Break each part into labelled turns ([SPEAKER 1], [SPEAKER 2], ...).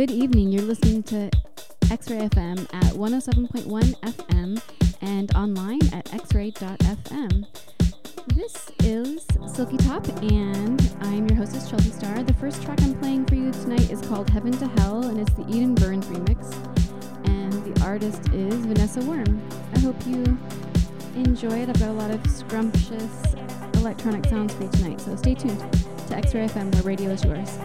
[SPEAKER 1] Good evening. You're listening to X Ray FM at 107.1 FM and online at xray.fm. This is Silky Top, and I'm your hostess, Chelsea Star. The first track I'm playing for you tonight is called Heaven to Hell, and it's the Eden Burns remix. And the artist is Vanessa Worm. I hope you enjoy it. I've got a lot of scrumptious electronic sounds for you tonight, so stay tuned to X Ray FM, where radio is yours.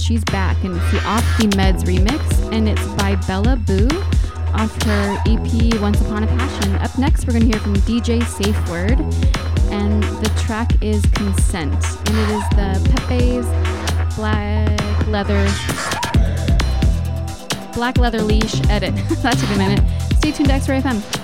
[SPEAKER 1] She's Back, and it's the Off the Meds remix, and it's by Bella Boo off her EP Once Upon a Passion. Up next, we're going to hear from DJ Safe Word, and the track is Consent, and it is the Pepe's Black Leather Black Leather Leash edit. that took a minute. Stay tuned to X-Ray FM.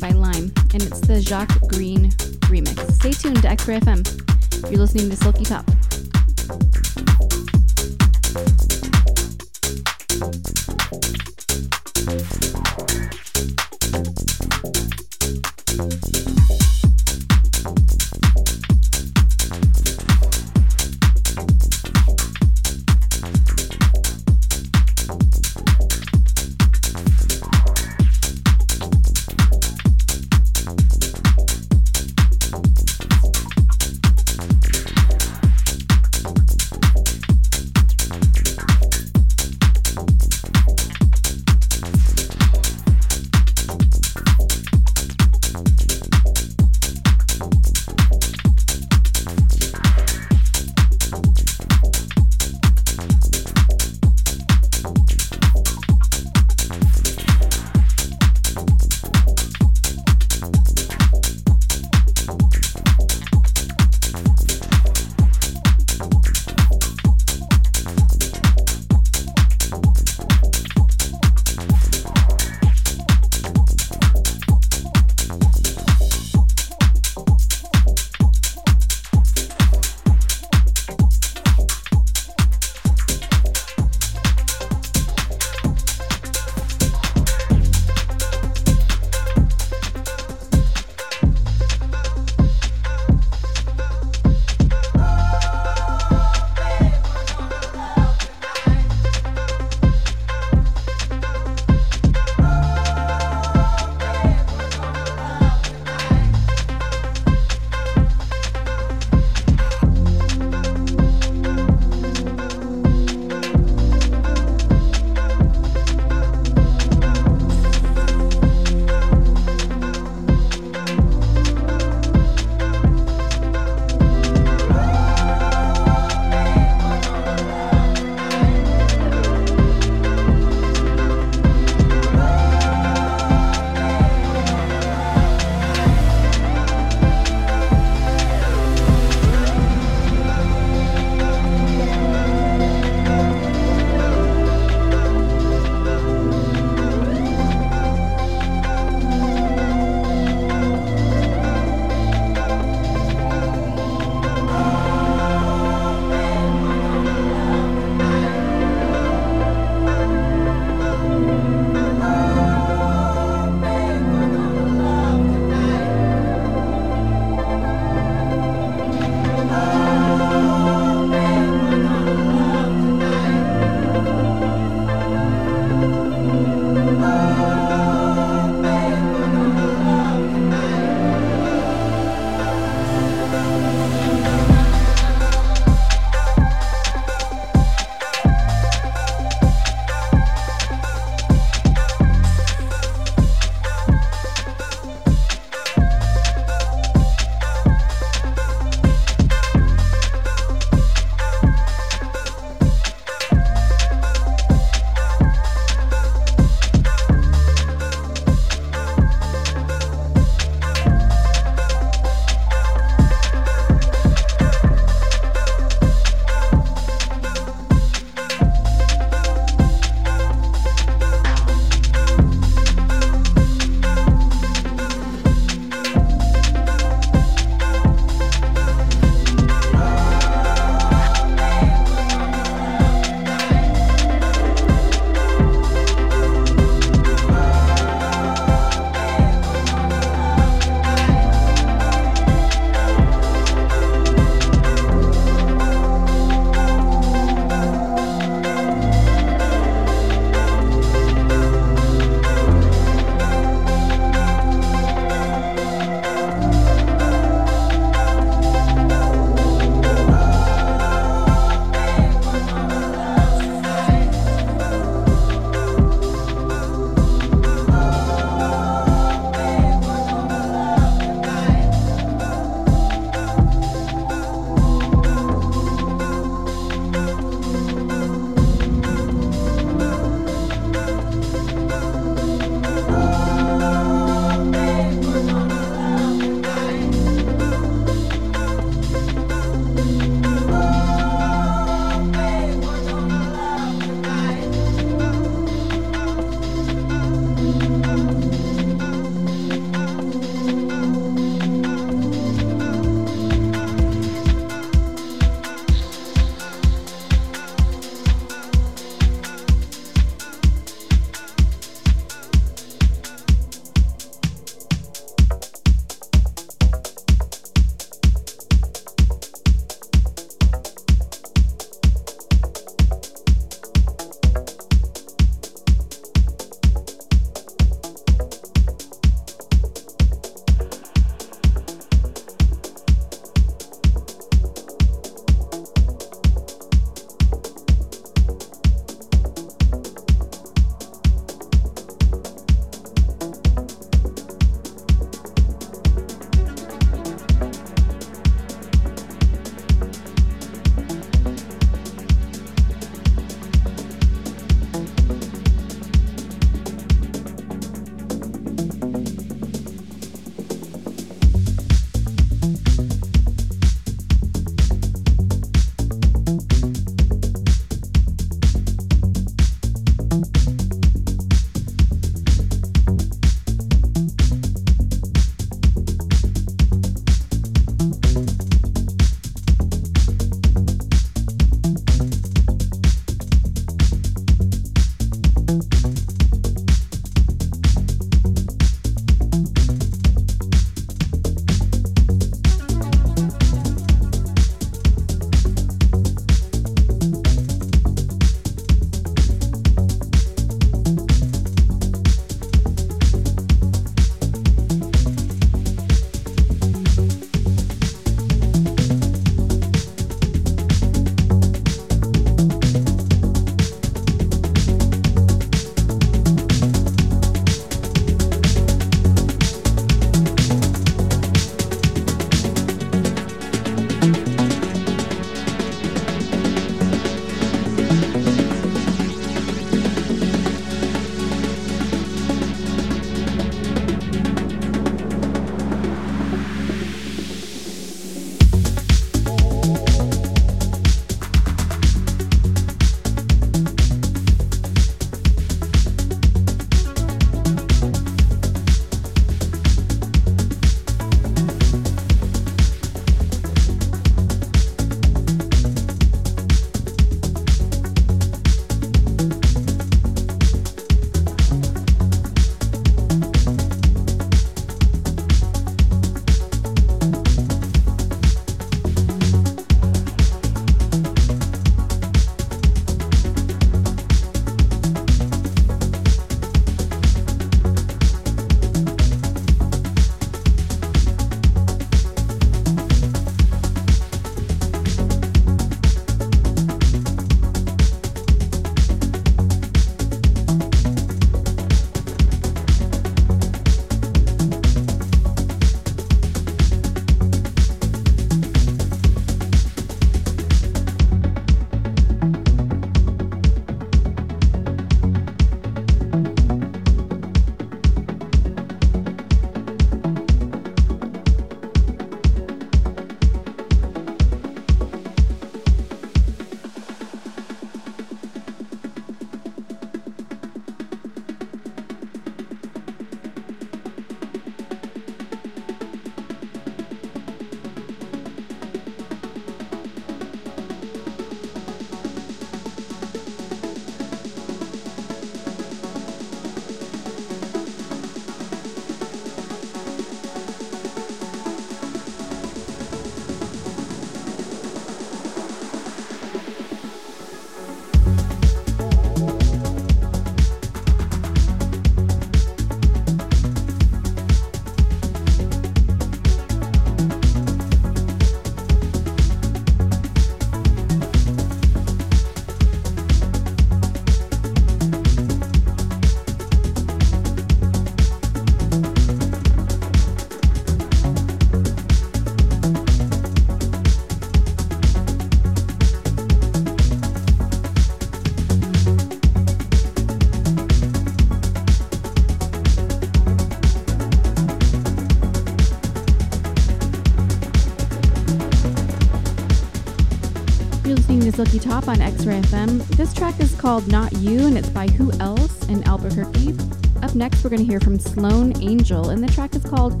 [SPEAKER 1] Silky Top on X-Ray FM. This track is called Not You and it's by Who Else in Albuquerque. Up next, we're going to hear from Sloane Angell and the track is called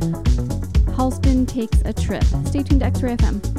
[SPEAKER 1] Halston Takes a Trip. Stay tuned to X-Ray FM.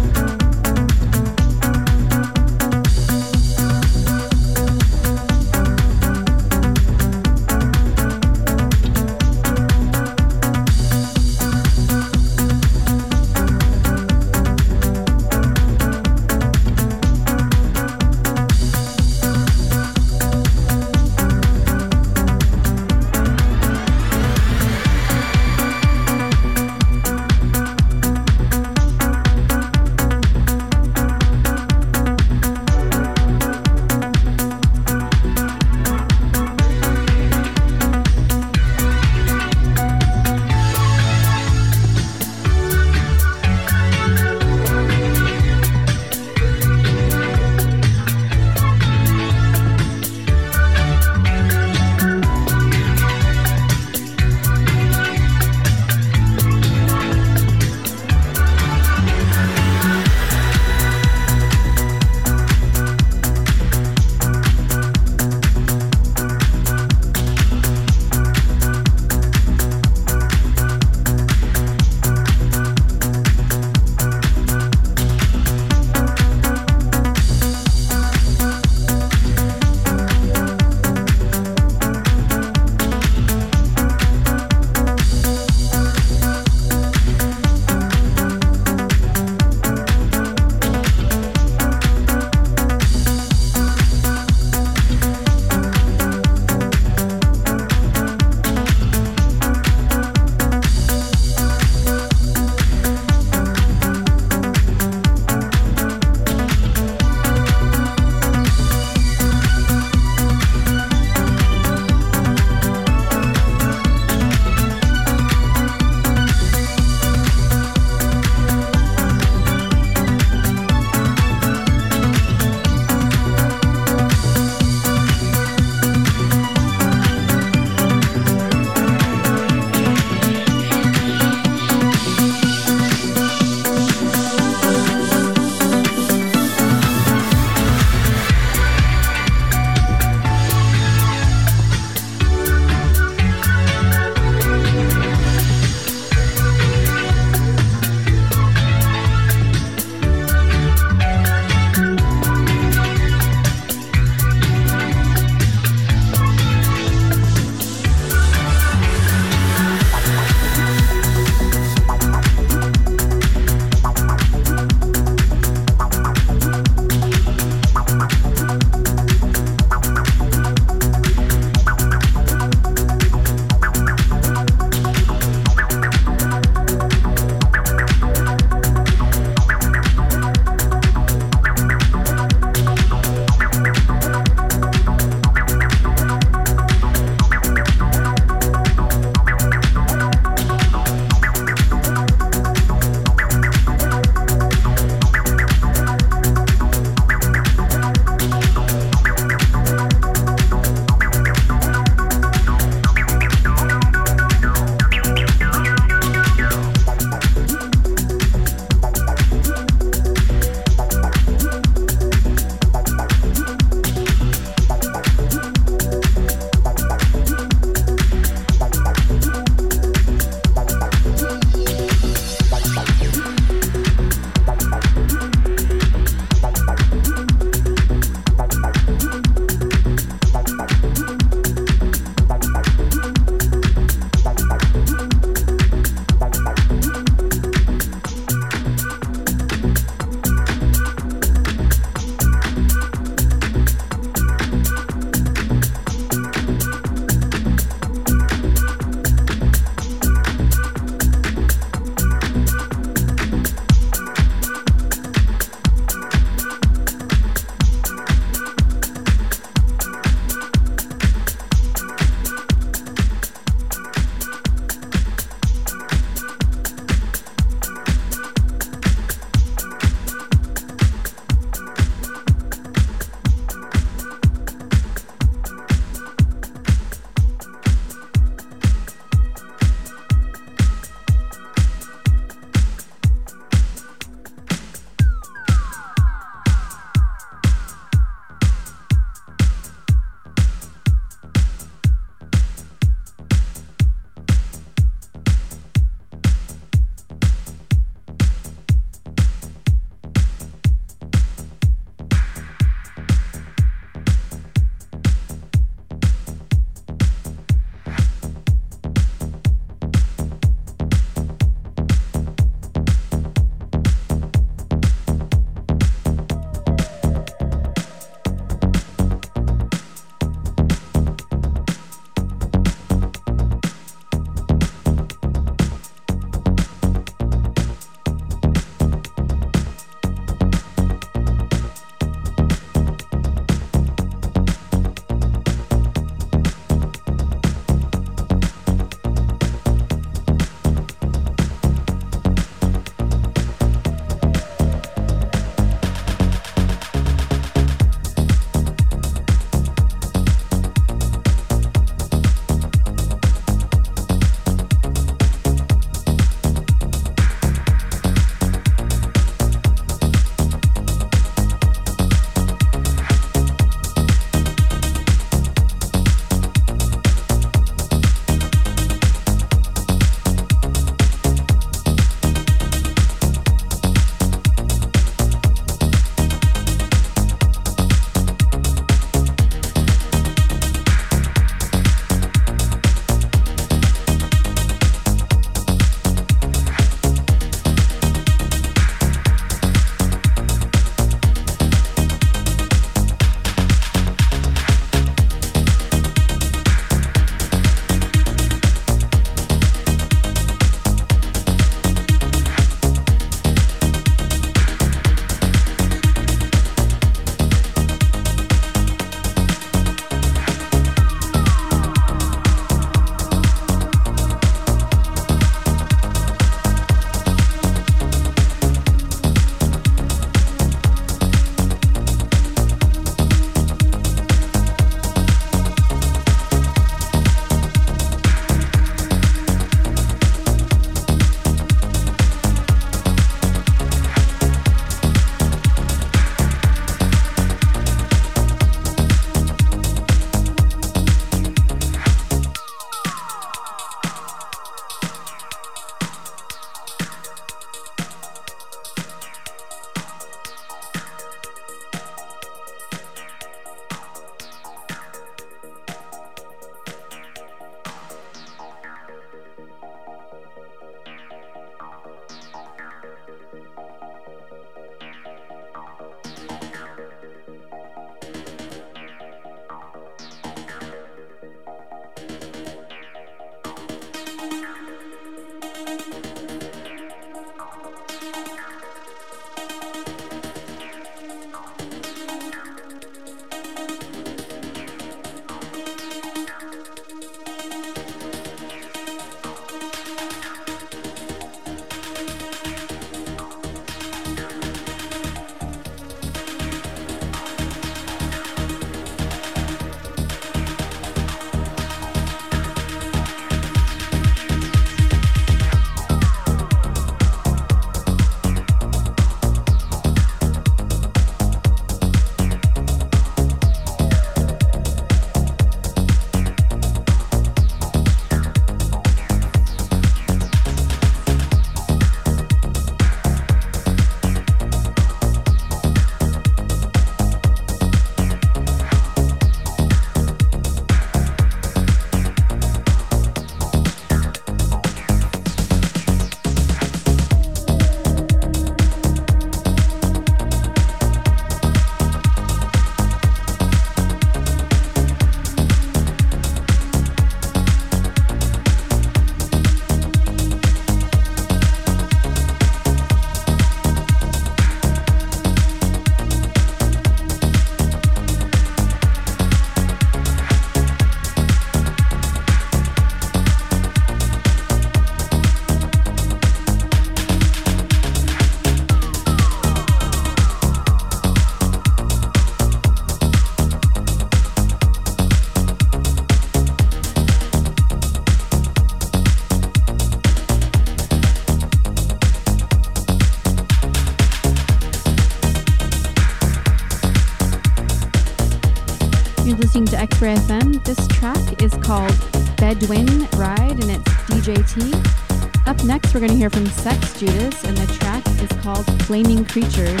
[SPEAKER 2] Ray FM. This track is called Bedouin Ride and it's DJT. Up next, we're going to hear from Sex Judas and the track is called Flaming Creatures.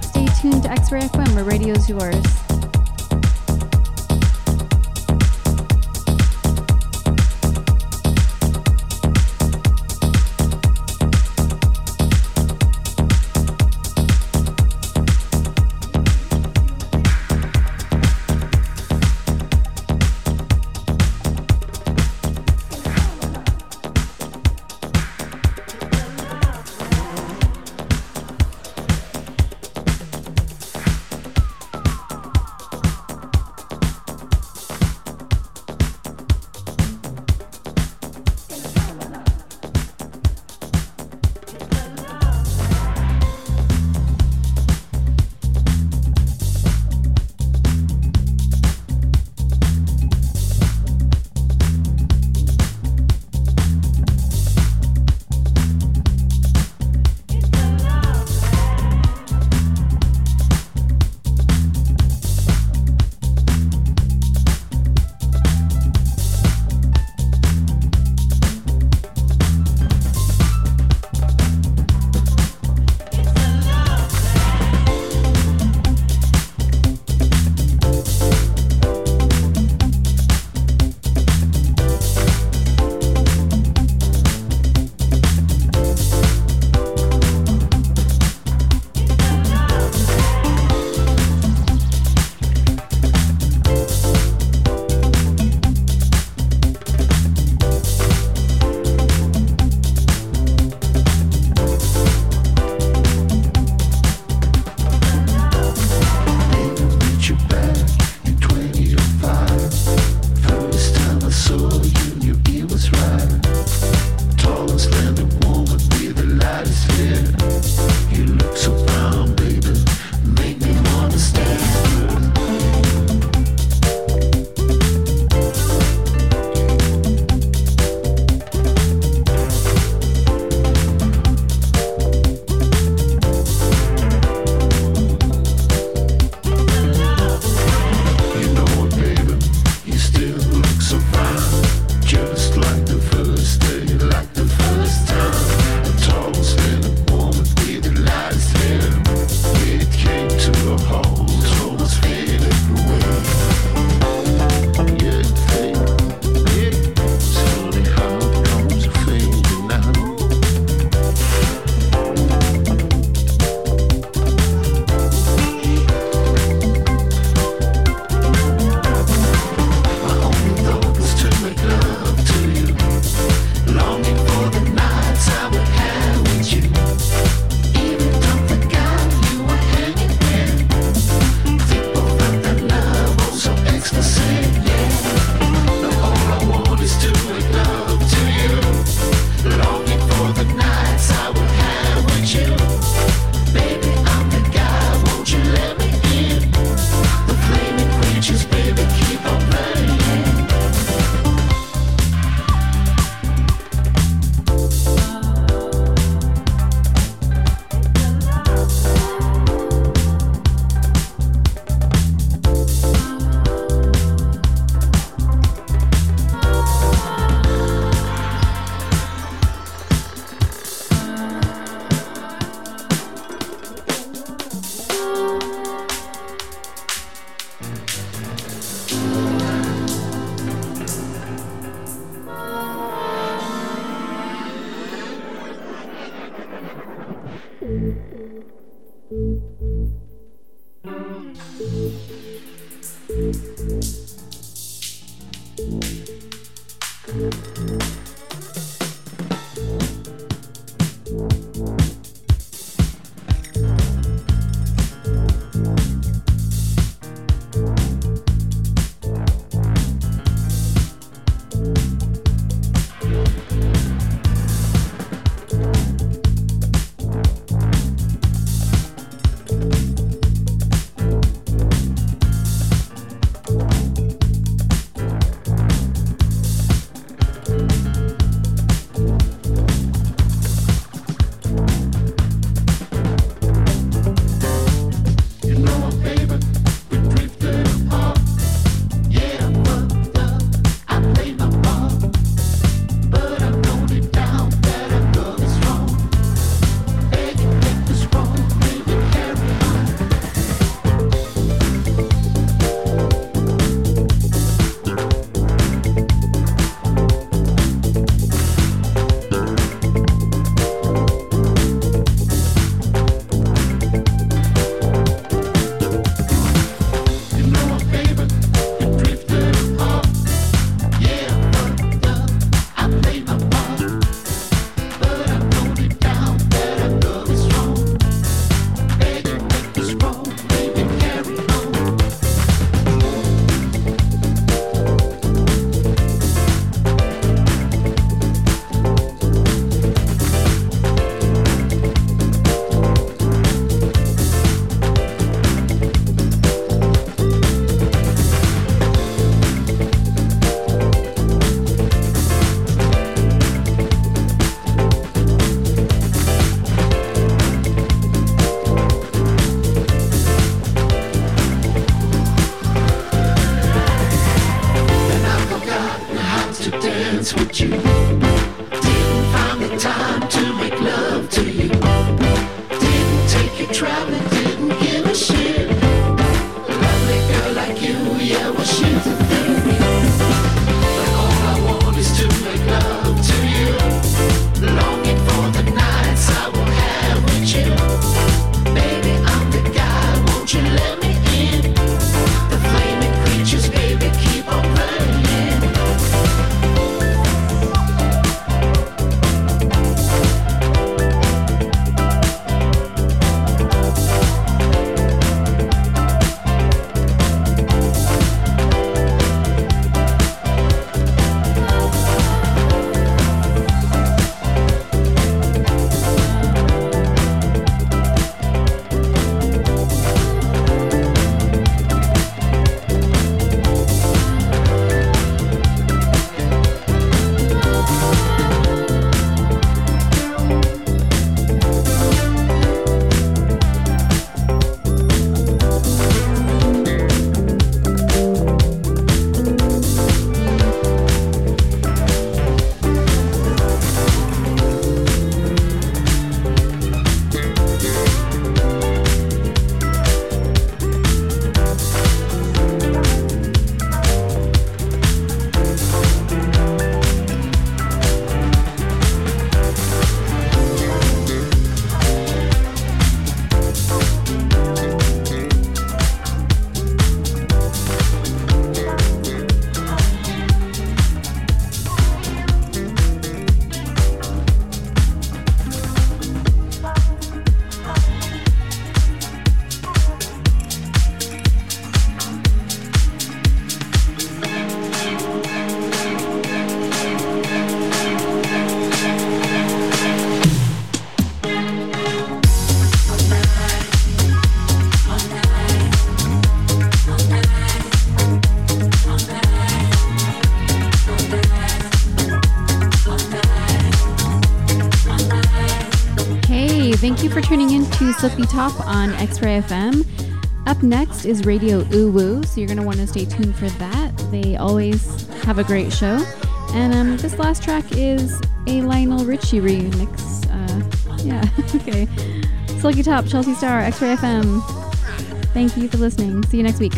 [SPEAKER 2] Stay tuned to X Ray FM where radio's yours.
[SPEAKER 1] Let me Silky Top on X Ray FM. Up next is Radio Uwu, so you're going to want to stay tuned for that. They always have a great show. And um, this last track is a Lionel Richie remix. Uh, yeah, okay. Silky Top, Chelsea Star, X Ray FM. Thank you for listening. See you next week.